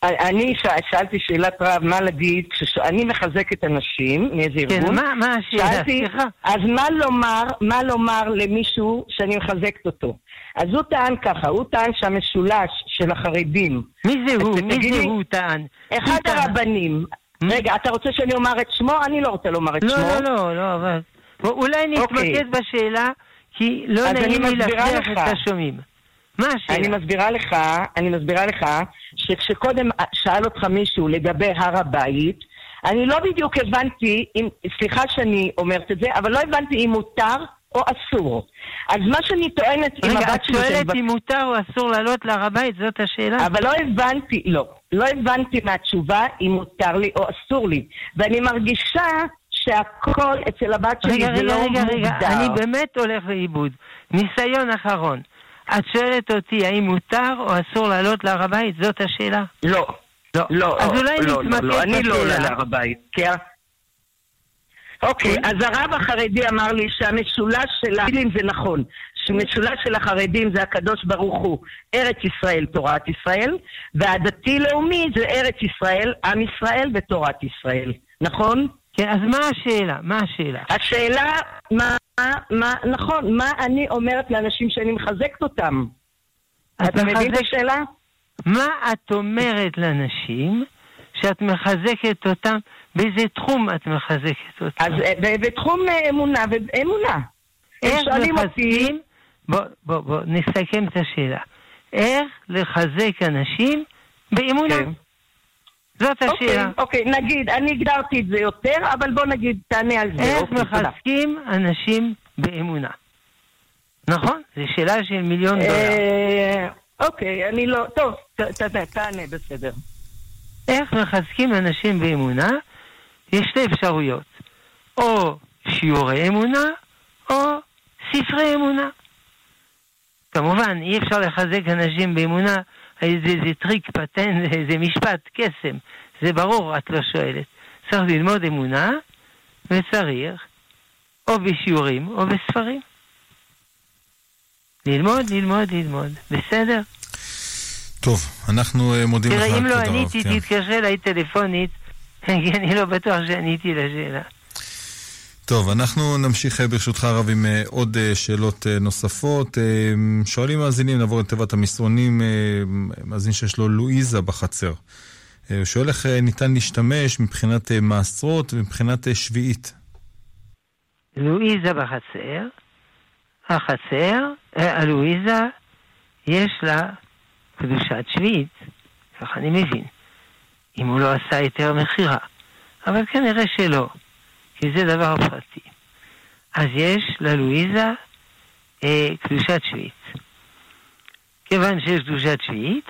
אני שאלתי שאלת רב, מה להגיד, כשאני מחזקת אנשים מאיזה כן, ארגון, מה, מה השאלה? שאלתי. אז מה לומר, מה לומר למישהו שאני מחזקת אותו? אז הוא טען ככה, הוא טען שהמשולש של החרדים, מי זה הוא? מי זה הוא טען? אחד. הרבנים? רגע, אתה רוצה שאני אומר את שמו? אני לא רוצה לומר את לא, שמו. לא, לא, לא, אבל... אולי אוקיי. נתמקד בשאלה, כי לא נעים לי לך. את השומעים. מה אני השאלה? מסבירה לך, אני מסבירה לך, שכשקודם שאל אותך מישהו לגבי הר הבית, אני לא בדיוק הבנתי, אם, סליחה שאני אומרת את זה, אבל לא הבנתי אם מותר או אסור. אז מה שאני טוענת עם רגע, הבת את שלי... שואלת שאני- אם מותר או אסור לעלות להר הבית? זאת השאלה? אבל לא הבנתי, לא, לא הבנתי מהתשובה אם מותר לי או אסור לי. ואני מרגישה שהכל אצל הבת שלי רגע, זה רגע, לא רגע, מוגדר. רגע, אני באמת הולך לאיבוד. ניסיון אחרון. את שואלת אותי האם מותר או אסור לעלות להר הבית? זאת השאלה? לא. לא. לא, אז אולי לא, נתמקד לא, לא, אני לא עולה. להר הבית. כי ה- אוקיי, אז הרב החרדי אמר לי שהמשולש של המילים זה נכון, שמשולש של החרדים זה הקדוש ברוך הוא, ארץ ישראל, תורת ישראל, והדתי-לאומי זה ארץ ישראל, עם ישראל ותורת ישראל. נכון? כן, אז מה השאלה? מה השאלה? השאלה, מה, מה, נכון, מה אני אומרת לאנשים שאני מחזקת אותם? את אתה מבין את השאלה? מה את אומרת לאנשים שאת מחזקת אותם? באיזה תחום את מחזקת אותם? אז אה, בתחום אה, אמונה, ואמונה. הם איך מחזקים? בוא, בוא, בוא, נסכם את השאלה. איך לחזק אנשים באמונה? כן. זאת אוקיי, השאלה. אוקיי, נגיד, אני הגדרתי את זה יותר, אבל בוא נגיד, תענה על זה. איך אוקיי. מחזקים אנשים באמונה? נכון? זו שאלה של מיליון דולר. אה, אוקיי, אני לא... טוב, ת- ת- תענה, בסדר. איך מחזקים אנשים באמונה? יש שתי אפשרויות. או שיעורי אמונה, או ספרי אמונה. כמובן, אי אפשר לחזק אנשים באמונה על ידי איזה טריק, פטנט, *laughs* איזה משפט, קסם. זה ברור, את לא שואלת. צריך ללמוד אמונה, וצריך או בשיעורים או בספרים. ללמוד, ללמוד, ללמוד. בסדר? טוב, אנחנו אה, מודים לך, תראה, אם לא עניתי, כן. תתקשר אליי טלפונית, *laughs* כי אני לא בטוח שעניתי לשאלה. טוב, אנחנו נמשיך אה, ברשותך הרב עם אה, עוד אה, שאלות נוספות. שואלים מאזינים, נעבור לתיבת המסרונים, מאזין שיש לו לואיזה בחצר. הוא שואל איך ניתן להשתמש מבחינת מעשרות ומבחינת שביעית. לואיזה בחצר, החצר, הלואיזה, יש לה קדושת שביעית, ככה אני מבין, אם הוא לא עשה היתר מכירה. אבל כנראה שלא, כי זה דבר פרטי. אז יש ללואיזה אה, קדושת שביעית. כיוון שיש קדושת שביעית,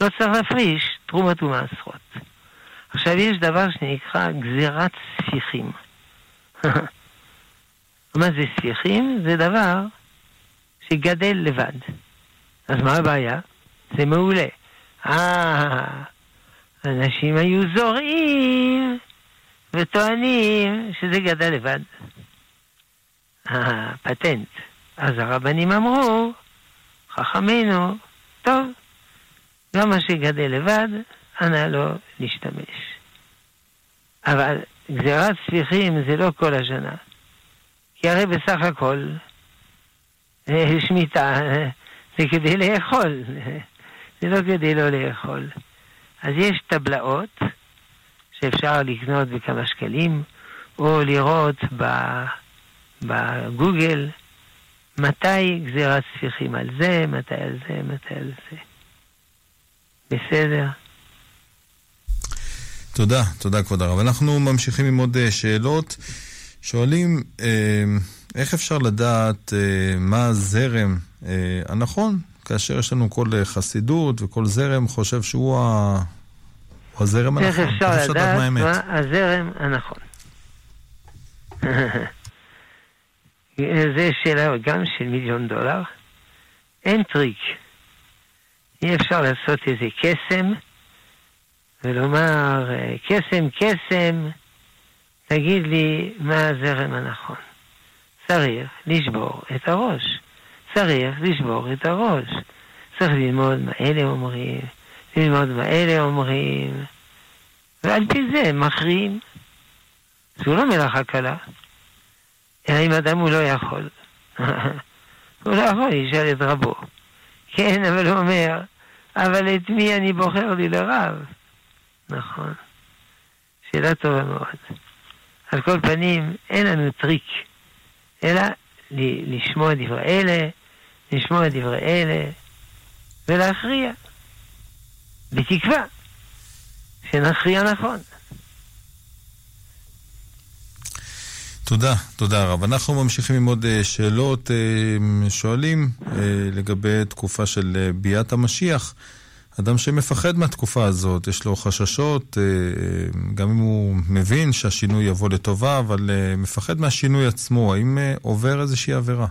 לא צריך להפריש תרומות ומעשרות. עכשיו יש דבר שנקרא גזירת ספיחים. *laughs* מה זה ספיחים? זה דבר שגדל לבד. אז מה הבעיה? זה מעולה. אה, אנשים היו זורעים וטוענים שזה גדל לבד. אה, פטנט. אז הרבנים אמרו, חכמינו, טוב, גם מה שגדל לבד, אנא לא להשתמש. אבל גזירת ספיחים זה לא כל השנה. כי הרי בסך הכל אה, שמיטה זה כדי לאכול, *laughs* זה לא כדי לא לאכול. אז יש טבלאות שאפשר לקנות בכמה שקלים, או לראות בגוגל מתי גזירת ספיחים על זה, מתי על זה, מתי על זה. בסדר? תודה, תודה כבוד הרב. אנחנו ממשיכים עם עוד אה, שאלות. שואלים, אה, איך אפשר לדעת אה, מה הזרם הנכון, כאשר יש לנו כל חסידות וכל זרם חושב שהוא הוא הזרם איך הנכון? אפשר לדעת מה הזרם הנכון? *laughs* זו שאלה גם של מיליון דולר. אין טריק. אי אפשר לעשות איזה קסם ולומר, אה, קסם, קסם, תגיד לי מה הזרם הנכון. צריך לשבור את הראש. צריך לשבור את הראש. צריך ללמוד מה אלה אומרים, ללמוד מה אלה אומרים, ועל פי זה מכריעים. זו לא מלאכה קלה. אלא אם אדם הוא לא יכול. *laughs* הוא לא יכול, ישאל את רבו. כן, אבל הוא אומר, אבל את מי אני בוחר לי לרב? נכון. שאלה טובה מאוד. על כל פנים, אין לנו טריק, אלא לשמוע דברי אלה, לשמוע דברי אלה, ולהכריע. בתקווה שנכריע נכון. תודה, תודה רב. אנחנו ממשיכים עם עוד אה, שאלות. אה, שואלים אה, לגבי תקופה של ביאת המשיח. אדם שמפחד מהתקופה הזאת, יש לו חששות, גם אם הוא מבין שהשינוי יבוא לטובה, אבל מפחד מהשינוי עצמו. האם עובר איזושהי עבירה?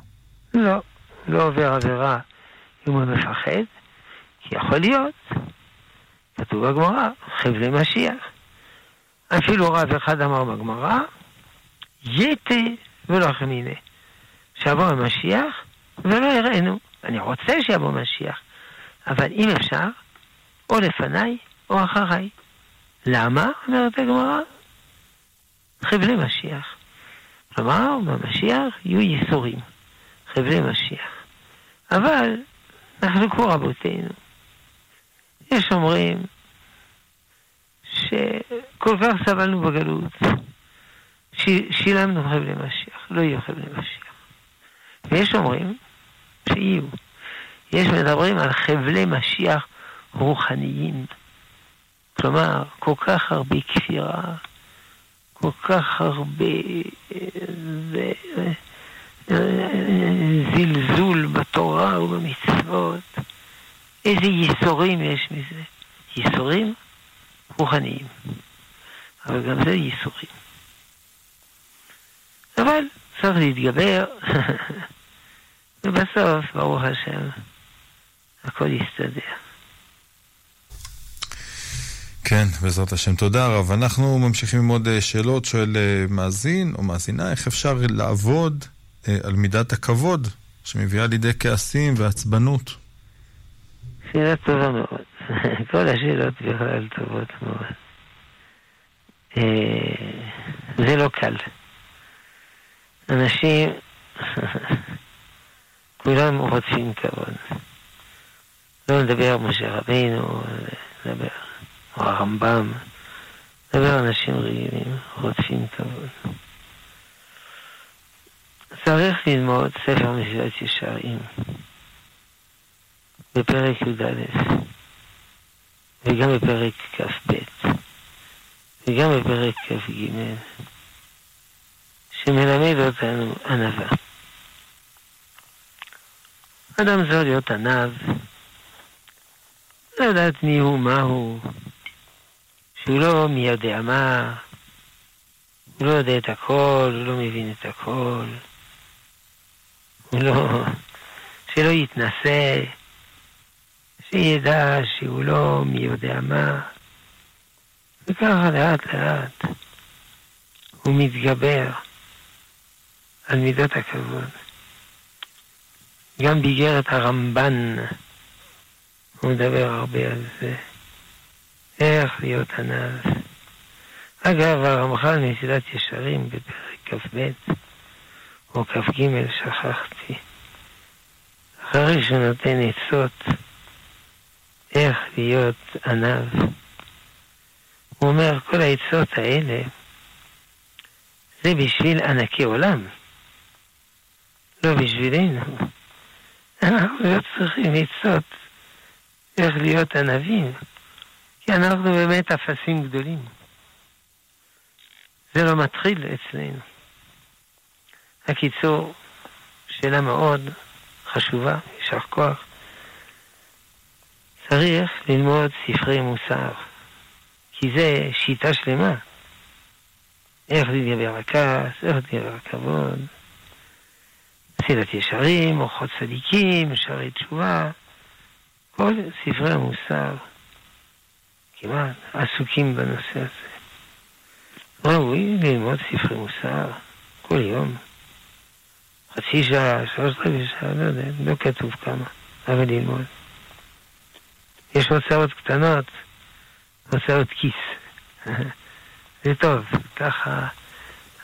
לא, לא עובר עבירה אם הוא מפחד, כי יכול להיות, כתוב בגמרא, חבלי משיח. אפילו רב אחד אמר בגמרא, יתה ולא חמינה. שיבוא המשיח ולא יראינו. אני רוצה שיבוא משיח, אבל אם אפשר, או לפניי או אחריי. למה? אומרת הגמרא. חבלי משיח. כלומר, במשיח יהיו ייסורים, חבלי משיח. אבל נחלקו רבותינו. יש אומרים שכל כך סבלנו בגלות, שילמנו חבלי משיח, לא יהיו חבלי משיח. ויש אומרים שיהיו. יש מדברים על חבלי משיח רוחניים. כלומר, כל כך הרבה כפירה, כל כך הרבה אה, זלזול בתורה ובמצוות. איזה ייסורים יש מזה. ייסורים רוחניים. אבל גם זה ייסורים. אבל צריך להתגבר, *laughs* ובסוף, ברוך השם, הכל יסתדר. כן, בעזרת השם. תודה רב. אנחנו ממשיכים עם עוד אה, שאלות. שואל אה, מאזין או מאזינה, איך אפשר לעבוד אה, על מידת הכבוד שמביאה לידי כעסים ועצבנות? שאלה טובה מאוד. *laughs* כל השאלות בכלל טובות מאוד. זה לא קל. אנשים, *laughs* כולם רוצים כבוד. לא נדבר משה רבינו, נדבר או הרמב"ם, נדבר אנשים רגילים, רודפים כבוד. צריך ללמוד ספר מסילת ישרים בפרק י"א וגם בפרק כ"ב וגם בפרק כ"ג שמלמד אותנו ענווה. אדם צריך להיות ענב, לדעת מי הוא, מה הוא, שהוא לא מי יודע מה, הוא לא יודע את הכל, הוא לא מבין את הכל, הוא לא... שלא יתנשא, שידע שהוא לא מי יודע מה, וככה לאט לאט הוא מתגבר על מידות הכבוד. גם באיגרת הרמב"ן הוא מדבר הרבה על זה. איך להיות ענב. אגב, הרמח"ל מסילת ישרים בפרק כ"ב או כ"ג, שכחתי. אחרי שהוא נותן עצות איך להיות ענב, הוא אומר, כל העצות האלה זה בשביל ענקי עולם, לא בשבילנו. *laughs* אנחנו לא צריכים עצות איך להיות ענבים. כי אנחנו באמת אפסים גדולים. זה לא מתחיל אצלנו. הקיצור, שאלה מאוד חשובה, יישר כוח. צריך ללמוד ספרי מוסר, כי זה שיטה שלמה. איך להתגבר הכעס, איך להתגבר הכבוד, מסילת ישרים, אורחות צדיקים, שערי תשובה, כל ספרי המוסר. כמעט עסוקים בנושא הזה. ראוי ללמוד ספרי מוסר כל יום. חצי שעה, שלושת רבעי שעה, לא יודע, לא כתוב כמה, אבל ללמוד. יש הוצאות קטנות, הוצאות כיס. *laughs* זה טוב, ככה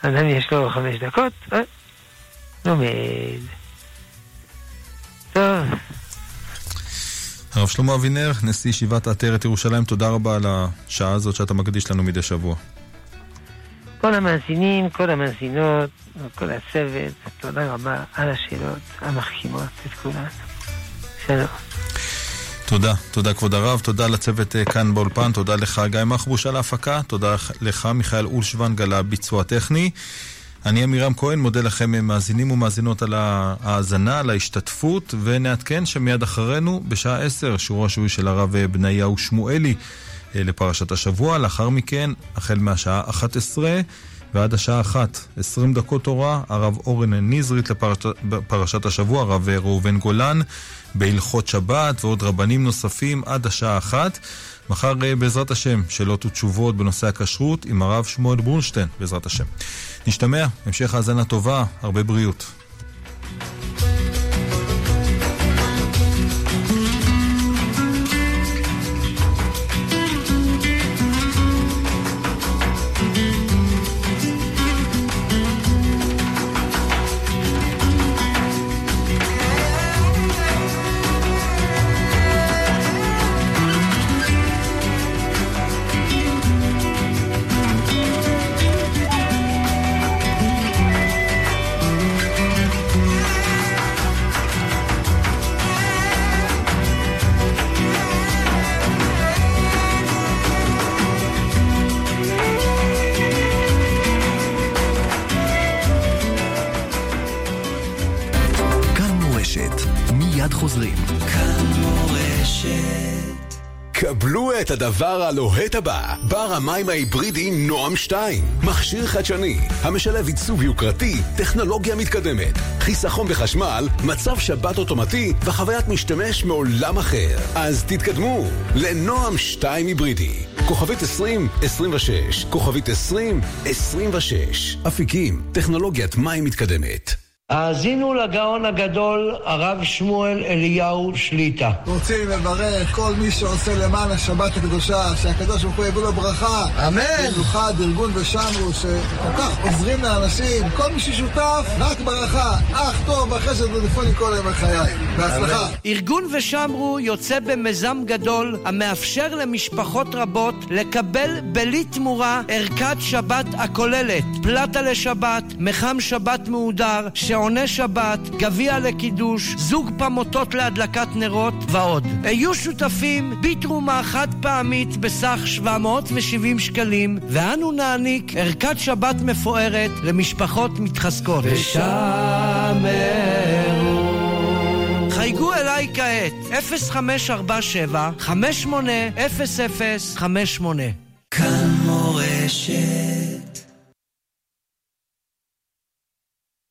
אדם יש לו חמש דקות, אה, לומד. טוב. הרב שלמה אבינר, נשיא ישיבת עטרת ירושלים, תודה רבה על השעה הזאת שאתה מקדיש לנו מדי שבוע. כל המאזינים, כל המאזינות, כל הצוות, תודה רבה על השאלות המחכימות את כולנו. שלום. תודה, תודה כבוד הרב, תודה לצוות אה, כאן באולפן, תודה לך גיא מחבוש על ההפקה, תודה לך מיכאל אולשוונג על הביצוע הטכני. אני עמירם כהן, מודה לכם אה, מאזינים ומאזינות על ההאזנה, על ההשתתפות, ונעדכן שמיד אחרינו, בשעה עשר, שיעור השבועי של הרב אה, בניהו שמואלי לפרשת השבוע. לאחר מכן, החל מהשעה 11 ועד השעה 1, 20 דקות תורה, הרב אורן נזרית לפרשת השבוע, הרב ראובן גולן בהלכות שבת ועוד רבנים נוספים עד השעה 1. מחר בעזרת השם, שאלות ותשובות בנושא הכשרות עם הרב שמואל ברונשטיין, בעזרת השם. נשתמע, המשך האזנה טובה, הרבה בריאות. מיד את הדבר הלוהט הבא, בר המים ההיברידי נועם 2. מכשיר חדשני, המשלב עיצוב יוקרתי, טכנולוגיה מתקדמת, חיסכון בחשמל, מצב שבת אוטומטי וחוויית משתמש מעולם אחר. אז תתקדמו לנועם 2 היברידי. כוכבית 2026, כוכבית 2026. אפיקים, טכנולוגיית מים מתקדמת. האזינו לגאון הגדול, הרב שמואל אליהו שליטה. רוצים לברך כל מי שעושה למען השבת הקדושה, שהקדוש ברוך הוא יביא לו ברכה. אמן. במיוחד ארגון ושמרו, שכל כך עוזרים לאנשים, כל מי ששותף, רק ברכה. אך טוב בחסד ולפעול כל ימי חיי. בהצלחה. ארגון ושמרו יוצא במיזם גדול המאפשר למשפחות רבות לקבל בלי תמורה ערכת שבת הכוללת פלטה לשבת, מחם שבת מהודר, שעוני שבת, גביע לקידוש, זוג פמוטות להדלקת נרות ועוד. היו שותפים בתרומה חד פעמית בסך 770 שקלים ואנו נעניק ערכת שבת מפוארת למשפחות מתחזקות. ושמרו חייגו אליי כעת, 0547 580058 כאן מורשת.